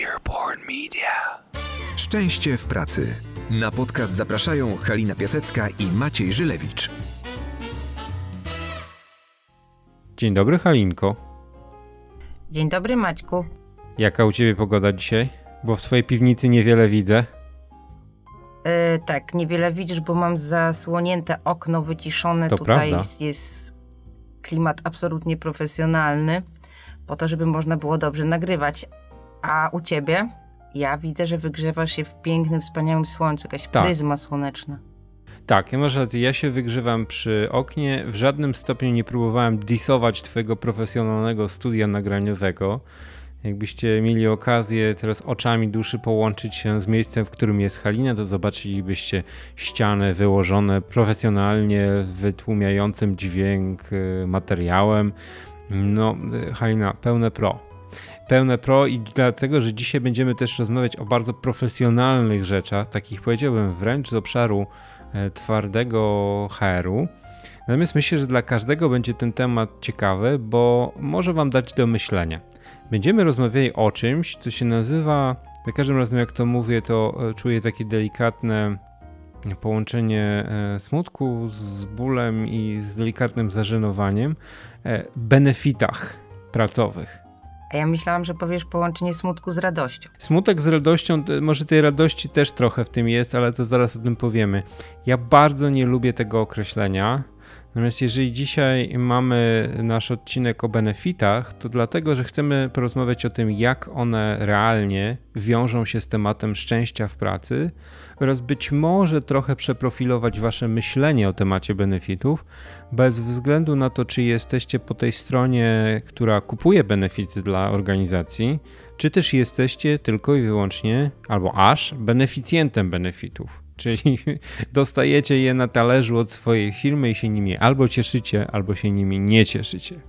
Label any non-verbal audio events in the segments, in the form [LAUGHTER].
Earborn Media. Szczęście w pracy. Na podcast zapraszają Halina Piasecka i Maciej Żylewicz. Dzień dobry, Halinko. Dzień dobry, Maćku. Jaka u ciebie pogoda dzisiaj? Bo w swojej piwnicy niewiele widzę. E, tak, niewiele widzisz, bo mam zasłonięte okno wyciszone. To Tutaj prawda. jest, jest klimat absolutnie profesjonalny, po to, żeby można było dobrze nagrywać. A u ciebie? Ja widzę, że wygrzewasz się w pięknym, wspaniałym słońcu, jakaś Tak. pryzma słoneczna. Tak, ja masz rację, ja się wygrzewam przy oknie. W żadnym stopniu nie próbowałem disować twojego profesjonalnego studia nagraniowego. Jakbyście mieli okazję teraz oczami duszy połączyć się z miejscem, w którym jest Halina, to zobaczylibyście ściany wyłożone profesjonalnie, wytłumiającym dźwięk y, materiałem. No, y, Halina, pełne pro. Pełne pro i dlatego, że dzisiaj będziemy też rozmawiać o bardzo profesjonalnych rzeczach, takich powiedziałbym wręcz z obszaru e, twardego HR-u. Natomiast myślę, że dla każdego będzie ten temat ciekawy, bo może Wam dać do myślenia. Będziemy rozmawiali o czymś, co się nazywa, za każdym razem jak to mówię, to e, czuję takie delikatne połączenie e, smutku z bólem i z delikatnym zażenowaniem, benefitach pracowych. A ja myślałam, że powiesz połączenie smutku z radością. Smutek z radością, może tej radości też trochę w tym jest, ale to zaraz o tym powiemy. Ja bardzo nie lubię tego określenia. Natomiast jeżeli dzisiaj mamy nasz odcinek o benefitach, to dlatego, że chcemy porozmawiać o tym, jak one realnie wiążą się z tematem szczęścia w pracy oraz być może trochę przeprofilować wasze myślenie o temacie benefitów, bez względu na to, czy jesteście po tej stronie, która kupuje benefity dla organizacji, czy też jesteście tylko i wyłącznie, albo aż, beneficjentem benefitów. Czyli [LAUGHS] dostajecie je na talerzu od swojej firmy i się nimi albo cieszycie, albo się nimi nie cieszycie.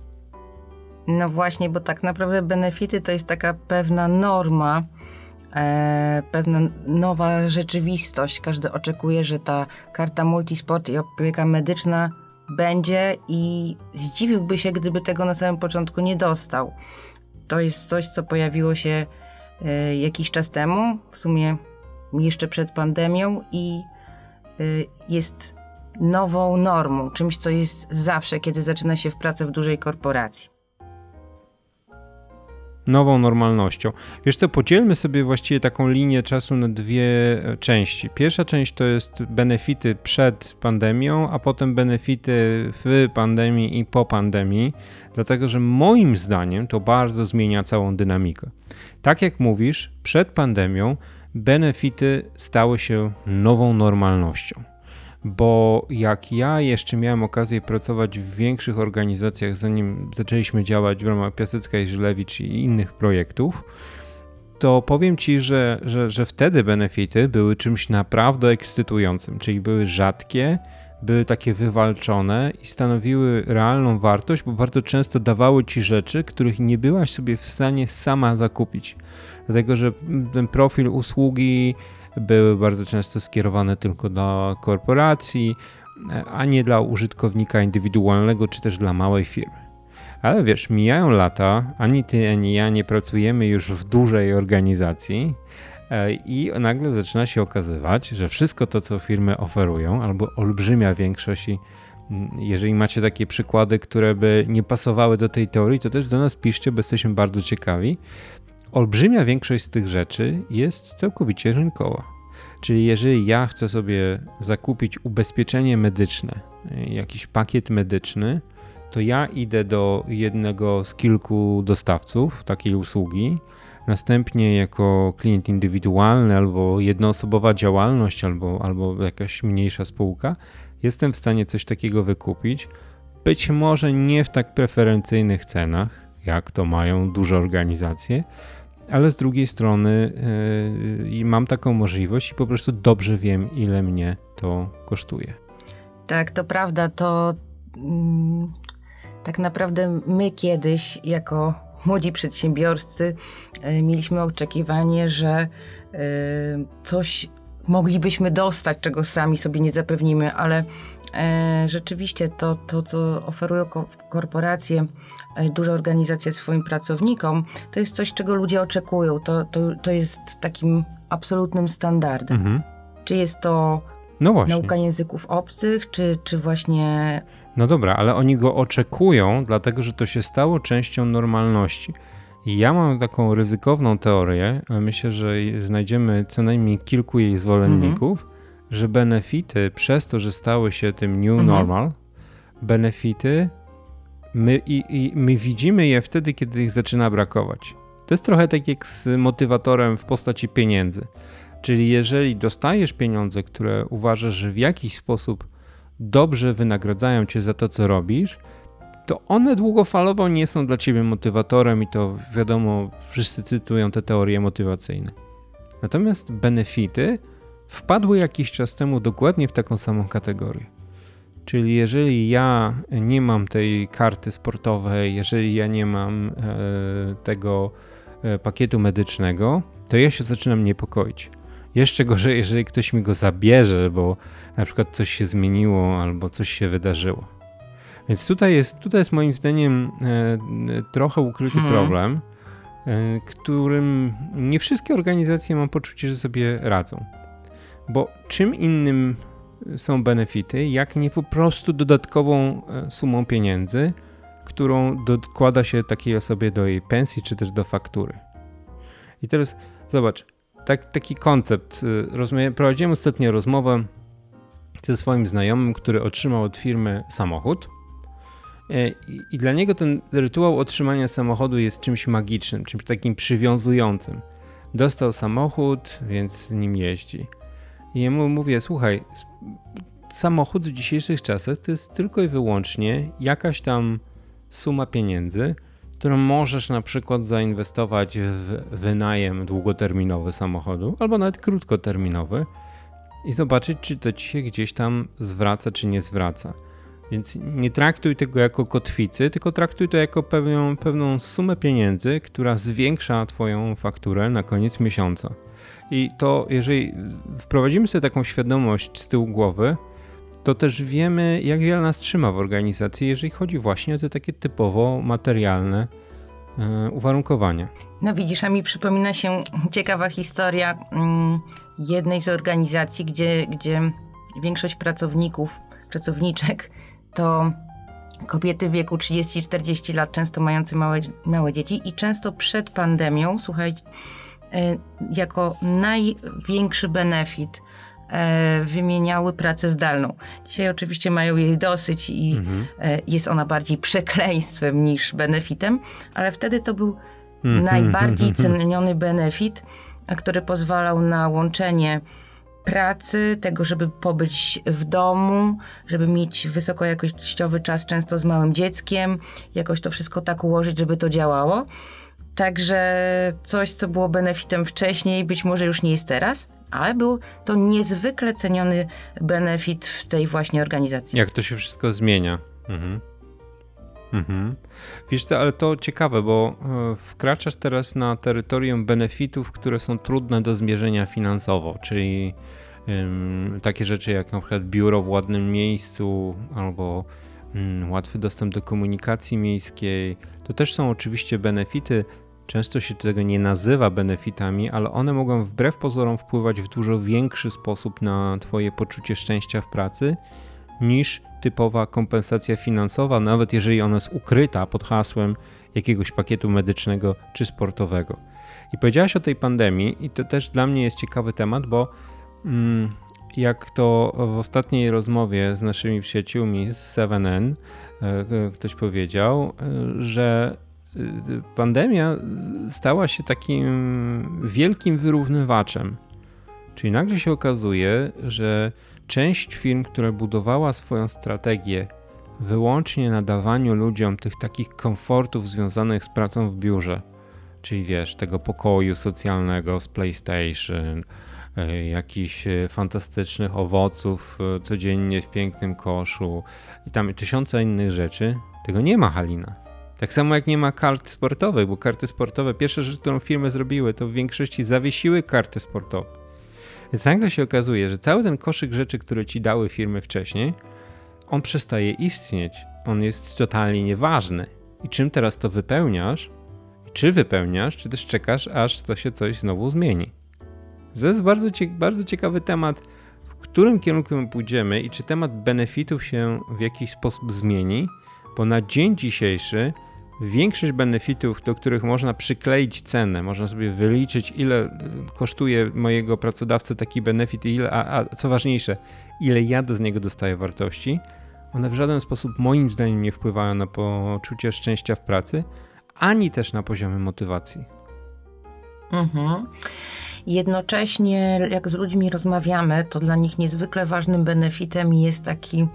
No właśnie, bo tak naprawdę benefity to jest taka pewna norma, e, pewna nowa rzeczywistość. Każdy oczekuje, że ta karta multisport i opieka medyczna będzie i zdziwiłby się, gdyby tego na samym początku nie dostał. To jest coś, co pojawiło się e, jakiś czas temu, w sumie jeszcze przed pandemią i e, jest nową normą, czymś, co jest zawsze, kiedy zaczyna się w pracę w dużej korporacji. Nową normalnością. Wiesz co, podzielmy sobie właściwie taką linię czasu na dwie e, części. Pierwsza część to jest benefity przed pandemią, a potem benefity w pandemii i po pandemii, dlatego że moim zdaniem to bardzo zmienia całą dynamikę. Tak jak mówisz, przed pandemią benefity stały się nową normalnością. Bo jak ja jeszcze miałem okazję pracować w większych organizacjach, zanim zaczęliśmy działać w ramach Piasecka i Żylewicz i innych projektów, to powiem Ci, że, że, że wtedy benefity były czymś naprawdę ekscytującym, czyli były rzadkie, były takie wywalczone i stanowiły realną wartość, bo bardzo często dawały Ci rzeczy, których nie byłaś sobie w stanie sama zakupić. Dlatego, że ten profil usługi były bardzo często skierowane tylko dla korporacji, a nie dla użytkownika indywidualnego czy też dla małej firmy. Ale wiesz, mijają lata, ani ty, ani ja nie pracujemy już w dużej organizacji e, i nagle zaczyna się okazywać, że wszystko to, co firmy oferują, albo olbrzymia większość, jeżeli macie takie przykłady, które by nie pasowały do tej teorii, to też do nas piszcie, bo jesteśmy bardzo ciekawi. Olbrzymia większość z tych rzeczy jest całkowicie rynkowa. Czyli jeżeli ja chcę sobie zakupić ubezpieczenie medyczne, jakiś pakiet medyczny, to ja idę do jednego z kilku dostawców takiej usługi. Następnie jako klient indywidualny albo jednoosobowa działalność, albo, albo jakaś mniejsza spółka, jestem w stanie coś takiego wykupić. Być może nie w tak preferencyjnych cenach, jak to mają duże organizacje, ale z drugiej strony yy, mam taką możliwość i po prostu dobrze wiem, ile mnie to kosztuje. Tak, to prawda. To mm, tak naprawdę my kiedyś, jako młodzi przedsiębiorcy, y, mieliśmy oczekiwanie, że y, coś moglibyśmy dostać, czego sami sobie nie zapewnimy, ale e, rzeczywiście to, to, co oferują ko korporacje, e, duże organizacje swoim pracownikom, to jest coś, czego ludzie oczekują. To, to, to jest takim absolutnym standardem. Mhm. Czy jest to No nauka języków obcych, czy, czy właśnie No dobra, ale oni go oczekują, dlatego że to się stało częścią normalności. Ja mam taką ryzykowną teorię, ale myślę, że znajdziemy co najmniej kilku jej zwolenników, że benefity przez to, że stały się tym new Mhm. normal, benefity, my, i, i my widzimy je wtedy, kiedy ich zaczyna brakować. To jest trochę tak jak z motywatorem w postaci pieniędzy. Czyli jeżeli dostajesz pieniądze, które uważasz, że w jakiś sposób dobrze wynagradzają cię za to, co robisz, to one długofalowo nie są dla ciebie motywatorem i to wiadomo, wszyscy cytują te teorie motywacyjne. Natomiast benefity wpadły jakiś czas temu dokładnie w taką samą kategorię. Czyli jeżeli ja nie mam tej karty sportowej, jeżeli ja nie mam e, tego e, pakietu medycznego, to ja się zaczynam niepokoić. Jeszcze gorzej, jeżeli ktoś mi go zabierze, bo na przykład coś się zmieniło albo coś się wydarzyło. Więc tutaj jest, tutaj jest moim zdaniem e, trochę ukryty Hmm. problem, e, którym nie wszystkie organizacje mam poczucie, że sobie radzą. Bo czym innym są benefity, jak nie po prostu dodatkową e, sumą pieniędzy, którą dokłada się takiej osobie do jej pensji czy też do faktury. I teraz zobacz, tak, taki koncept. Rozumiem, prowadziłem ostatnio rozmowę ze swoim znajomym, który otrzymał od firmy samochód. E, I, dla niego ten rytuał otrzymania samochodu jest czymś magicznym, czymś takim przywiązującym. Dostał samochód, więc nim jeździ. I jemu mówię: Słuchaj, samochód w dzisiejszych czasach to jest tylko i wyłącznie jakaś tam suma pieniędzy, którą możesz na przykład zainwestować w wynajem długoterminowy samochodu, albo nawet krótkoterminowy i zobaczyć, czy to ci się gdzieś tam zwraca, czy nie zwraca. Więc nie traktuj tego jako kotwicy, tylko traktuj to jako pewną, pewną sumę pieniędzy, która zwiększa Twoją fakturę na koniec miesiąca. I to, jeżeli wprowadzimy sobie taką świadomość z tyłu głowy, to też wiemy, jak wiele nas trzyma w organizacji, jeżeli chodzi właśnie o te takie typowo materialne e, uwarunkowania. No widzisz, a mi przypomina się ciekawa historia mm, jednej z organizacji, gdzie, gdzie większość pracowników, pracowniczek to kobiety w wieku 30-40 lat, często mające małe, małe dzieci i często przed pandemią, słuchajcie, e, jako największy benefit e, wymieniały pracę zdalną. Dzisiaj oczywiście mają jej dosyć i e, jest ona bardziej przekleństwem niż benefitem, ale wtedy to był najbardziej ceniony benefit, który pozwalał na łączenie pracy, tego, żeby pobyć w domu, żeby mieć wysokojakościowy czas często z małym dzieckiem, jakoś to wszystko tak ułożyć, żeby to działało. Także coś, co było benefitem wcześniej, być może już nie jest teraz, ale był to niezwykle ceniony benefit w tej właśnie organizacji. Jak to się wszystko zmienia. Mhm. Mhm. Wiesz co, ale to ciekawe, bo e, wkraczasz teraz na terytorium benefitów, które są trudne do zmierzenia finansowo, czyli ym, takie rzeczy jak na przykład biuro w ładnym miejscu albo ym, łatwy dostęp do komunikacji miejskiej. To też są oczywiście benefity. Często się tego nie nazywa benefitami, ale one mogą wbrew pozorom wpływać w dużo większy sposób na Twoje poczucie szczęścia w pracy niż typowa kompensacja finansowa, nawet jeżeli ona jest ukryta pod hasłem jakiegoś pakietu medycznego czy sportowego. I powiedziałaś o tej pandemii, i to też dla mnie jest ciekawy temat, bo mm, jak to w ostatniej rozmowie z naszymi przyjaciółmi z 7N e, ktoś powiedział, e, że e, pandemia stała się takim wielkim wyrównywaczem. Czyli nagle się okazuje, że część firm, która budowała swoją strategię wyłącznie na dawaniu ludziom tych takich komfortów związanych z pracą w biurze, czyli wiesz, tego pokoju socjalnego z PlayStation, e, jakichś e, fantastycznych owoców e, codziennie w pięknym koszu i tam tysiące innych rzeczy, tego nie ma Halina. Tak samo jak nie ma kart sportowych, bo karty sportowe, pierwsza rzecz, którą firmy zrobiły, to w większości zawiesiły karty sportowe. Więc nagle się okazuje, że cały ten koszyk rzeczy, które ci dały firmy wcześniej, on przestaje istnieć. On jest totalnie nieważny. I czym teraz to wypełniasz? Czy wypełniasz, czy też czekasz, aż to się coś znowu zmieni? To jest bardzo, bardzo ciekawy temat, w którym kierunku my pójdziemy i czy temat benefitów się w jakiś sposób zmieni, bo na dzień dzisiejszy większość benefitów, do których można przykleić cenę, można sobie wyliczyć, ile kosztuje mojego pracodawcy taki benefit, ile, a, a co ważniejsze, ile ja do z niego dostaję wartości, one w żaden sposób moim zdaniem nie wpływają na poczucie szczęścia w pracy, ani też na poziomie motywacji. Mhm. Jednocześnie, jak z ludźmi rozmawiamy, to dla nich niezwykle ważnym benefitem jest taki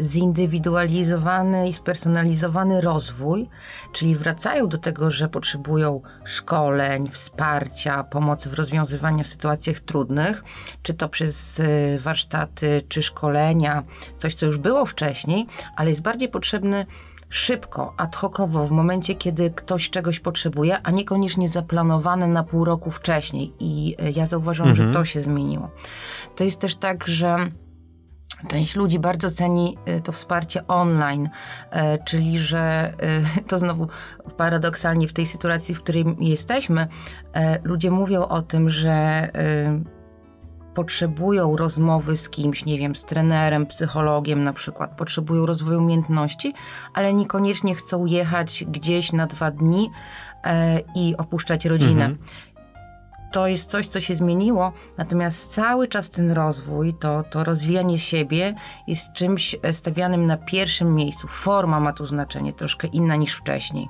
zindywidualizowany i spersonalizowany rozwój, czyli wracają do tego, że potrzebują szkoleń, wsparcia, pomocy w rozwiązywaniu sytuacjach trudnych, czy to przez y, warsztaty, czy szkolenia, coś co już było wcześniej, ale jest bardziej potrzebny szybko, ad hocowo, w momencie, kiedy ktoś czegoś potrzebuje, a niekoniecznie zaplanowane na pół roku wcześniej. I y, ja zauważyłam, mhm. że to się zmieniło. To jest też tak, że Część ludzi bardzo ceni y, to wsparcie online, y, czyli że to znowu paradoksalnie w tej sytuacji, w której jesteśmy, ludzie mówią o tym, że potrzebują rozmowy z kimś, nie wiem, z trenerem, psychologiem na przykład, potrzebują rozwoju umiejętności, ale niekoniecznie chcą jechać gdzieś na dwa dni i opuszczać rodzinę. Mhm to jest coś, co się zmieniło, natomiast cały czas ten rozwój, to, to rozwijanie siebie jest czymś e, stawianym na pierwszym miejscu. Forma ma tu znaczenie troszkę inna niż wcześniej.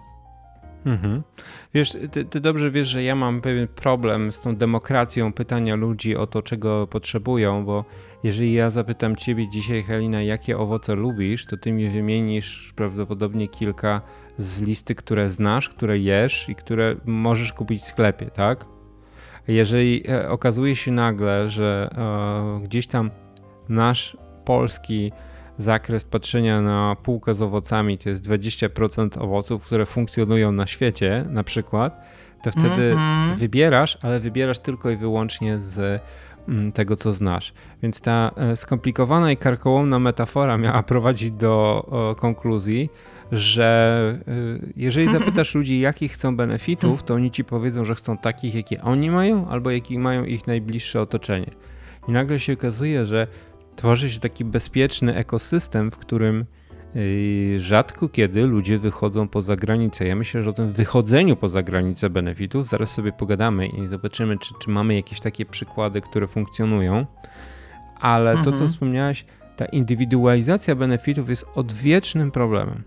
Mhm. Wiesz, ty, ty, dobrze wiesz, że ja mam pewien problem z tą demokracją pytania ludzi o to, czego potrzebują, bo jeżeli ja zapytam ciebie dzisiaj, Helina, jakie owoce lubisz, to ty mi wymienisz prawdopodobnie kilka z listy, które znasz, które jesz i które możesz kupić w sklepie, tak? jeżeli e, okazuje się nagle, że e, gdzieś tam nasz polski zakres patrzenia na półkę z owocami to jest 20% owoców, które funkcjonują na świecie, na przykład, to wtedy mm -hmm. wybierasz, ale wybierasz tylko i wyłącznie z mm, tego, co znasz. Więc ta e, skomplikowana i karkołomna metafora miała [LAUGHS] prowadzić do konkluzji, że y, jeżeli [LAUGHS] zapytasz ludzi, jakich chcą benefitów, to oni ci powiedzą, że chcą takich, jakie oni mają, albo jakich mają ich najbliższe otoczenie. I nagle się okazuje, że tworzy się taki bezpieczny ekosystem, w którym y, rzadko kiedy ludzie wychodzą poza granicę. Ja myślę, że o tym wychodzeniu poza granicę benefitów zaraz sobie pogadamy i zobaczymy, czy, czy mamy jakieś takie przykłady, które funkcjonują. Ale mhm. to, co mhm. wspomniałaś, ta indywidualizacja benefitów jest odwiecznym problemem.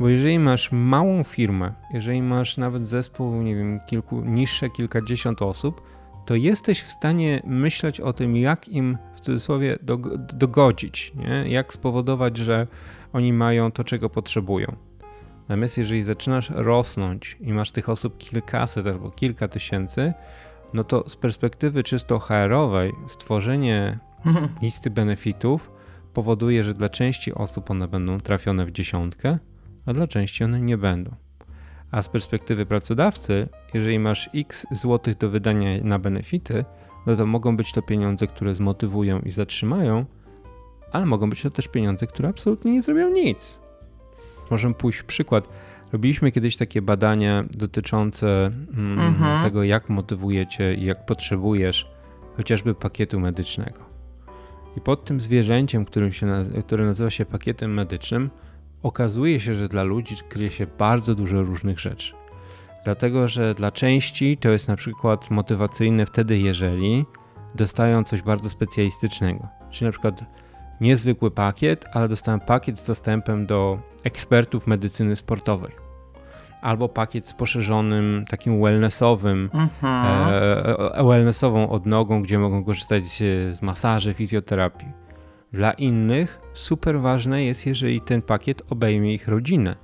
Bo jeżeli masz małą firmę, jeżeli masz nawet zespół, nie wiem, kilku, niższe kilkadziesiąt osób, to jesteś w stanie myśleć o tym, jak im w cudzysłowie dogodzić, nie? jak spowodować, że oni mają to, czego potrzebują. Natomiast jeżeli zaczynasz rosnąć i masz tych osób kilkaset albo kilka tysięcy, no to z perspektywy czysto HR-owej stworzenie [LAUGHS] listy benefitów powoduje, że dla części osób one będą trafione w dziesiątkę, a dla części one nie będą. A z perspektywy pracodawcy, jeżeli masz x złotych do wydania na benefity, no to mogą być to pieniądze, które zmotywują i zatrzymają, ale mogą być to też pieniądze, które absolutnie nie zrobią nic. Możemy pójść w przykład. Robiliśmy kiedyś takie badania dotyczące mm, mhm. tego, jak motywujecie i jak potrzebujesz chociażby pakietu medycznego. I pod tym zwierzęciem, którym się, które nazywa się pakietem medycznym, okazuje się, że dla ludzi kryje się bardzo dużo różnych rzeczy. Dlatego, że dla części to jest na przykład motywacyjne wtedy, jeżeli dostają coś bardzo specjalistycznego. Czyli na przykład niezwykły pakiet, ale dostałem pakiet z dostępem do ekspertów medycyny sportowej. Albo pakiet z poszerzonym, takim wellnessowym, mhm. e, e wellnessową odnogą, gdzie mogą korzystać z masaży, fizjoterapii. Dla innych super ważne jest, jeżeli ten pakiet obejmie ich rodzinę,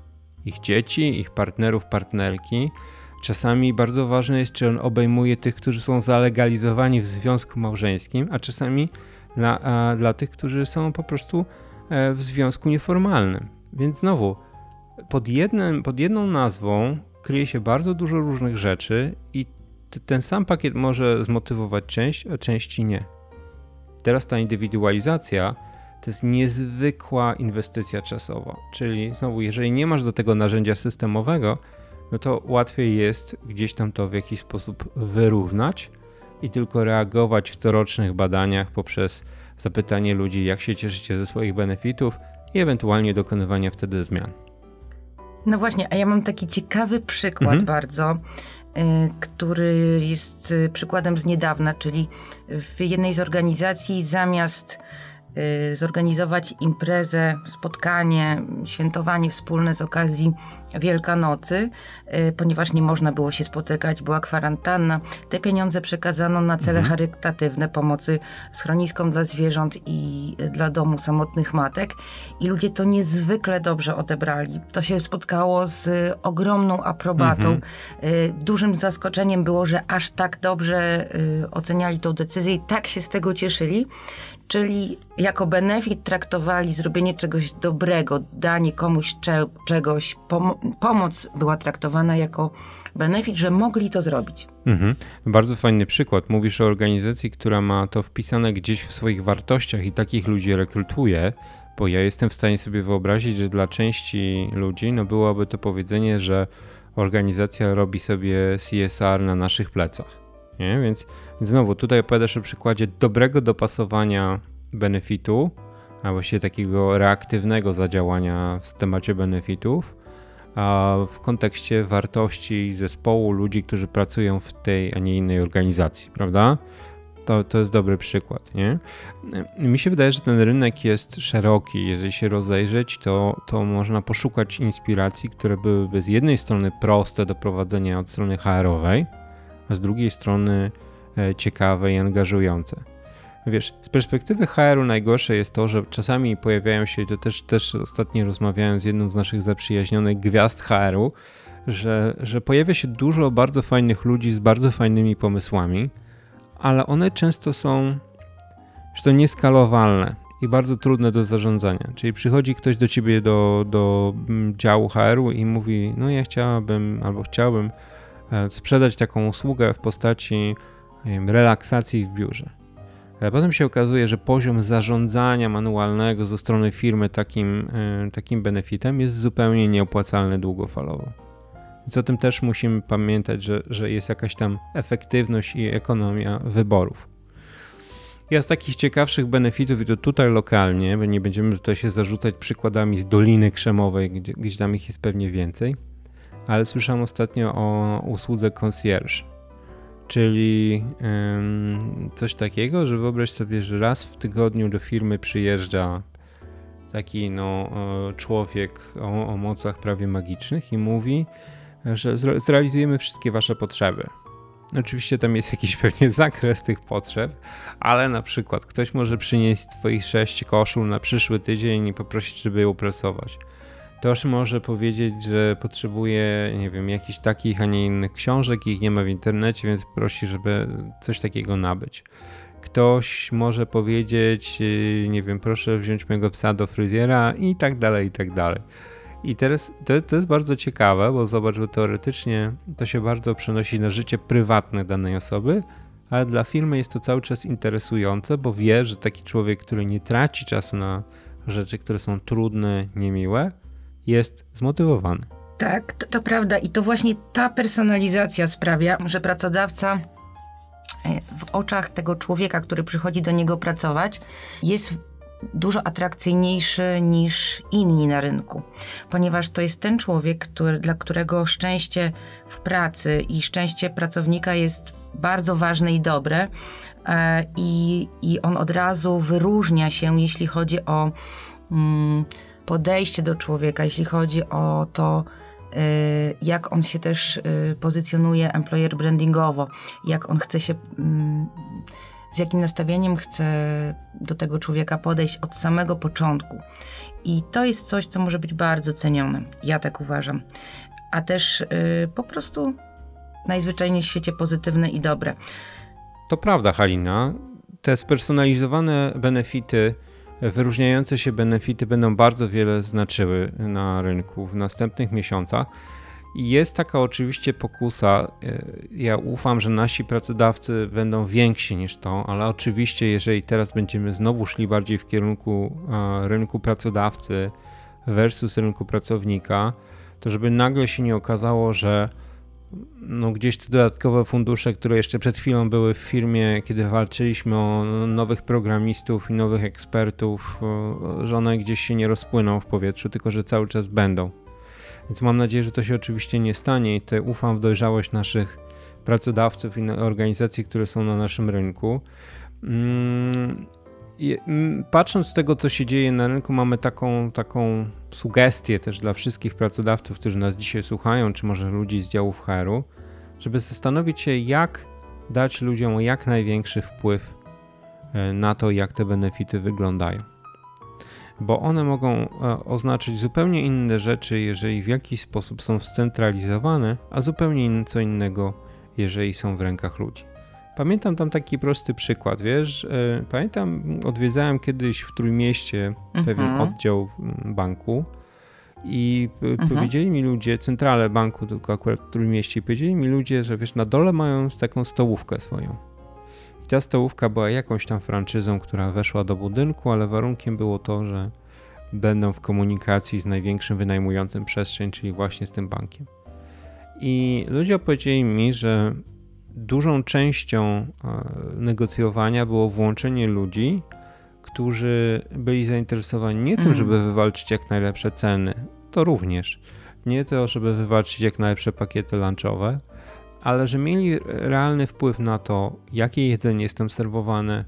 ich dzieci, ich partnerów, partnerki. Czasami bardzo ważne jest, czy on obejmuje tych, którzy są zalegalizowani w związku małżeńskim, a czasami dla, a, dla tych, którzy są po prostu e, w związku nieformalnym. Więc znowu, pod, jednym, pod jedną nazwą kryje się bardzo dużo różnych rzeczy i ten sam pakiet może zmotywować część, a części nie. Teraz ta indywidualizacja to jest niezwykła inwestycja czasowa. Czyli znowu, jeżeli nie masz do tego narzędzia systemowego, no to łatwiej jest gdzieś tam to w jakiś sposób wyrównać i tylko reagować w corocznych badaniach poprzez zapytanie ludzi, jak się cieszycie ze swoich benefitów i ewentualnie dokonywania wtedy zmian. No właśnie, a ja mam taki ciekawy przykład mhm. bardzo, który jest y, przykładem z niedawna, czyli w jednej z organizacji zamiast zorganizować imprezę, spotkanie, świętowanie wspólne z okazji Wielkanocy, y, ponieważ nie można było się spotykać, była kwarantanna. Te pieniądze przekazano na cele mhm. charytatywne, pomocy schroniskom dla zwierząt i y, dla domu samotnych matek. I ludzie to niezwykle dobrze odebrali. To się spotkało z ogromną aprobatą. Mhm. Y, dużym zaskoczeniem było, że aż tak dobrze oceniali tą decyzję i tak się z tego cieszyli czyli jako benefit traktowali zrobienie czegoś dobrego, danie komuś cze czegoś, pom pomoc była traktowana jako benefit, że mogli to zrobić. Mhm. Bardzo fajny przykład. Mówisz o organizacji, która ma to wpisane gdzieś w swoich wartościach i takich ludzi rekrutuje, bo ja jestem w stanie sobie wyobrazić, że dla części ludzi no byłoby to powiedzenie, że organizacja robi sobie CSR na naszych plecach. Nie? Więc znowu tutaj opowiadasz o przykładzie dobrego dopasowania benefitu, a właściwie takiego reaktywnego zadziałania w temacie benefitów, a w kontekście wartości zespołu ludzi, którzy pracują w tej, a nie innej organizacji, prawda? To, to jest dobry przykład, nie? Mi się wydaje, że ten rynek jest szeroki. Jeżeli się rozejrzeć, to, to można poszukać inspiracji, które byłyby z jednej strony proste do prowadzenia od strony HR-owej, a z drugiej strony e, ciekawe i angażujące. Wiesz, z perspektywy HR-u najgorsze jest to, że czasami pojawiają się, to też, też ostatnio rozmawiałem z jedną z naszych zaprzyjaźnionych gwiazd HR-u, że, że pojawia się dużo bardzo fajnych ludzi z bardzo fajnymi pomysłami, ale one często są że to nieskalowalne i bardzo trudne do zarządzania. Czyli przychodzi ktoś do ciebie do, do mm, działu HR-u i mówi: No, ja chciałabym albo chciałbym sprzedać taką usługę w postaci wiem, relaksacji w biurze. Ale potem się okazuje, że poziom zarządzania manualnego ze strony firmy takim, e, takim benefitem jest zupełnie nieopłacalny długofalowo. Więc o tym też musimy pamiętać, że, że jest jakaś tam efektywność i ekonomia wyborów. Ja z takich ciekawszych benefitów, i to tutaj lokalnie, bo nie będziemy tutaj się zarzucać przykładami z Doliny Krzemowej, gdzie, gdzie tam ich jest pewnie więcej ale słyszałem ostatnio o usłudze concierge, czyli coś takiego, że wyobraź sobie, że raz w tygodniu do firmy przyjeżdża taki no, człowiek o, o mocach prawie magicznych i mówi, że zrealizujemy wszystkie wasze potrzeby. Oczywiście tam jest jakiś [LAUGHS] pewnie zakres tych potrzeb, ale na przykład ktoś może przynieść swoich sześć koszul na przyszły tydzień i poprosić, żeby je uprasować. Ktoś może powiedzieć, że potrzebuje, nie wiem, jakichś takich, a nie innych książek, ich nie ma w internecie, więc prosi, żeby coś takiego nabyć. Ktoś może powiedzieć, y, nie wiem, proszę wziąć mojego psa do fryzjera i tak dalej, i tak dalej. I teraz to, to jest bardzo ciekawe, bo zobacz, że teoretycznie to się bardzo przenosi na życie prywatne danej osoby, ale dla firmy jest to cały czas interesujące, bo wie, że taki człowiek, który nie traci czasu na rzeczy, które są trudne, niemiłe, jest zmotywowany. Tak, to, to prawda i to właśnie ta personalizacja sprawia, że pracodawca e, w oczach tego człowieka, który przychodzi do niego pracować, jest dużo atrakcyjniejszy niż inni na rynku, ponieważ to jest ten człowiek, który, dla którego szczęście w pracy i szczęście pracownika jest bardzo ważne i dobre e, i, i on od razu wyróżnia się, jeśli chodzi o. Mm, podejście do człowieka, jeśli chodzi o to, y, jak on się też y, pozycjonuje employer brandingowo, jak on chce się, mm, z jakim nastawieniem chce do tego człowieka podejść od samego początku. I to jest coś, co może być bardzo cenione. Ja tak uważam. A też y, po prostu najzwyczajniej w świecie pozytywne i dobre. To prawda, Halina. Te spersonalizowane benefity wyróżniające się benefity będą bardzo wiele znaczyły na rynku w następnych miesiącach. I jest taka oczywiście pokusa. E, ja ufam, że nasi pracodawcy będą więksi niż to, ale oczywiście, jeżeli teraz będziemy znowu szli bardziej w kierunku e, rynku pracodawcy versus rynku pracownika, to żeby nagle się nie okazało, że no gdzieś te dodatkowe fundusze, które jeszcze przed chwilą były w firmie, kiedy walczyliśmy o nowych programistów i nowych ekspertów, że one gdzieś się nie rozpłyną w powietrzu, tylko że cały czas będą. Więc mam nadzieję, że to się oczywiście nie stanie i tutaj ufam w dojrzałość naszych pracodawców i organizacji, które są na naszym rynku. Patrząc z tego, co się dzieje na rynku, mamy taką, taką sugestię też dla wszystkich pracodawców, którzy nas dzisiaj słuchają, czy może ludzi z działów HR-u, żeby zastanowić się, jak dać ludziom jak największy wpływ e, na to, jak te benefity wyglądają bo one mogą e, oznaczyć zupełnie inne rzeczy, jeżeli w jakiś sposób są scentralizowane, a zupełnie co innego, jeżeli są w rękach ludzi. Pamiętam tam taki prosty przykład, wiesz, e, pamiętam, odwiedzałem kiedyś w Trójmieście mhm. pewien oddział banku i mhm. powiedzieli mi ludzie, centralę banku, tylko akurat w Trójmieście, i powiedzieli mi ludzie, że wiesz, na dole mają taką stołówkę swoją ta stołówka była jakąś tam franczyzą, która weszła do budynku, ale warunkiem było to, że będą w komunikacji z największym wynajmującym przestrzeń, czyli właśnie z tym bankiem. I ludzie opowiedzieli mi, że dużą częścią e, negocjowania było włączenie ludzi, którzy byli zainteresowani nie tym, mm. żeby wywalczyć jak najlepsze ceny, to również, nie to, żeby wywalczyć jak najlepsze pakiety lunchowe, ale że mieli realny wpływ na to, jakie jedzenie jest tam serwowane,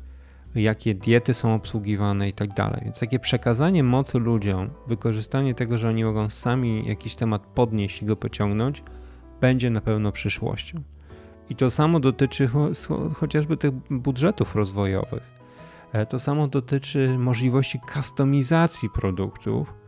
jakie diety są obsługiwane i tak dalej. Więc takie przekazanie mocy ludziom, wykorzystanie tego, że oni mogą sami jakiś temat podnieść i go pociągnąć, będzie na pewno przyszłością. I to samo dotyczy chociażby tych budżetów rozwojowych. E, to samo dotyczy możliwości kustomizacji produktów,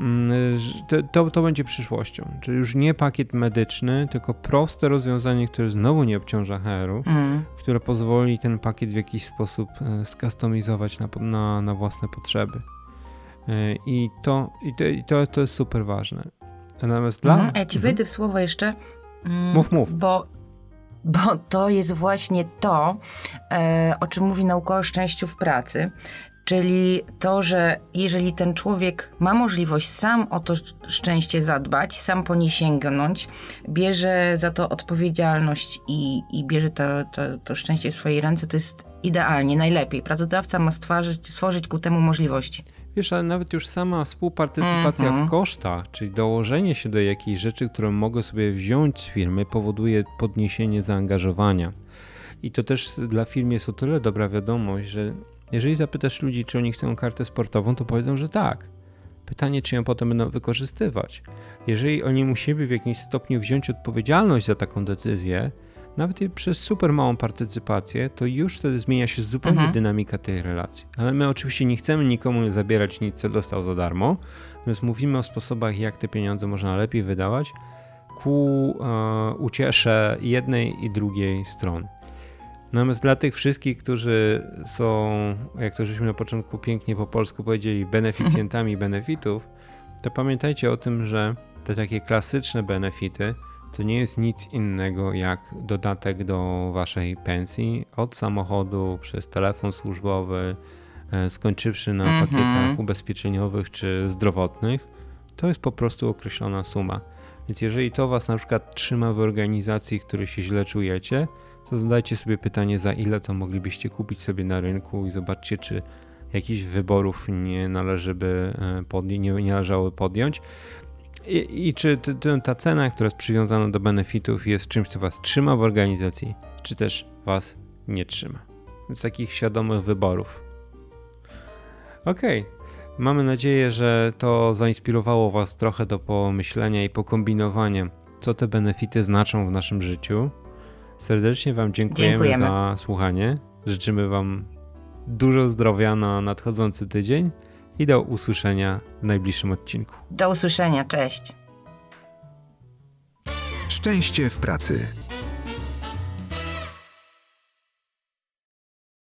Mm, to, to, to, będzie przyszłością. Czyli już nie pakiet medyczny, tylko proste rozwiązanie, które znowu nie obciąża HR-u, mm. które pozwoli ten pakiet w jakiś sposób e, skustomizować na, na, na własne potrzeby. E, I, to, i, to, i to, to jest super ważne. Natomiast dla. Mhm. Ja ci wejdę w słowo jeszcze. Mm, mów, mów. Bo bo to jest właśnie to, e, o czym mówi nauka o szczęściu w pracy, Czyli to, że jeżeli ten człowiek ma możliwość sam o to szczęście zadbać, sam po nie sięgnąć, bierze za to odpowiedzialność i, i bierze to, to, to szczęście w swojej ręce, to jest idealnie, najlepiej. Pracodawca ma stworzyć, stworzyć ku temu możliwości. Wiesz, ale nawet już sama współpartycypacja mm -hmm. w kosztach, czyli dołożenie się do jakiejś rzeczy, którą mogę sobie wziąć z firmy, powoduje podniesienie zaangażowania. I to też dla firm jest o tyle dobra wiadomość, że jeżeli zapytasz ludzi, czy oni chcą kartę sportową, to powiedzą, że tak. Pytanie, czy ją potem będą wykorzystywać. Jeżeli oni musieliby w jakimś stopniu wziąć odpowiedzialność za taką decyzję, nawet przez super małą partycypację, to już wtedy zmienia się zupełnie mhm. dynamika tej relacji. Ale my oczywiście nie chcemy nikomu zabierać nic, co dostał za darmo, więc mówimy o sposobach, jak te pieniądze można lepiej wydawać ku e, uciesze jednej i drugiej strony. Natomiast dla tych wszystkich, którzy są, jak to żeśmy na początku pięknie po polsku powiedzieli, beneficjentami [LAUGHS] benefitów, to pamiętajcie o tym, że te takie klasyczne benefity to nie jest nic innego jak dodatek do waszej pensji od samochodu przez telefon służbowy, e, skończywszy na mm -hmm. pakietach ubezpieczeniowych czy zdrowotnych. To jest po prostu określona suma. Więc jeżeli to was na przykład trzyma w organizacji, w której się źle czujecie, to zadajcie sobie pytanie, za ile to moglibyście kupić sobie na rynku i zobaczcie, czy jakichś wyborów nie należy by e, podjąć, nie należało podjąć. I, i czy ta cena, która jest przywiązana do benefitów, jest czymś, co was trzyma w organizacji, czy też was nie trzyma. Więc takich świadomych wyborów. Okej. Okay. Mamy nadzieję, że to zainspirowało Was trochę do pomyślenia i pokombinowania, co te benefity znaczą w naszym życiu. Serdecznie Wam dziękujemy, dziękujemy, za słuchanie. Życzymy Wam dużo zdrowia na nadchodzący tydzień i do usłyszenia w najbliższym odcinku. Do usłyszenia, cześć. Szczęście w pracy.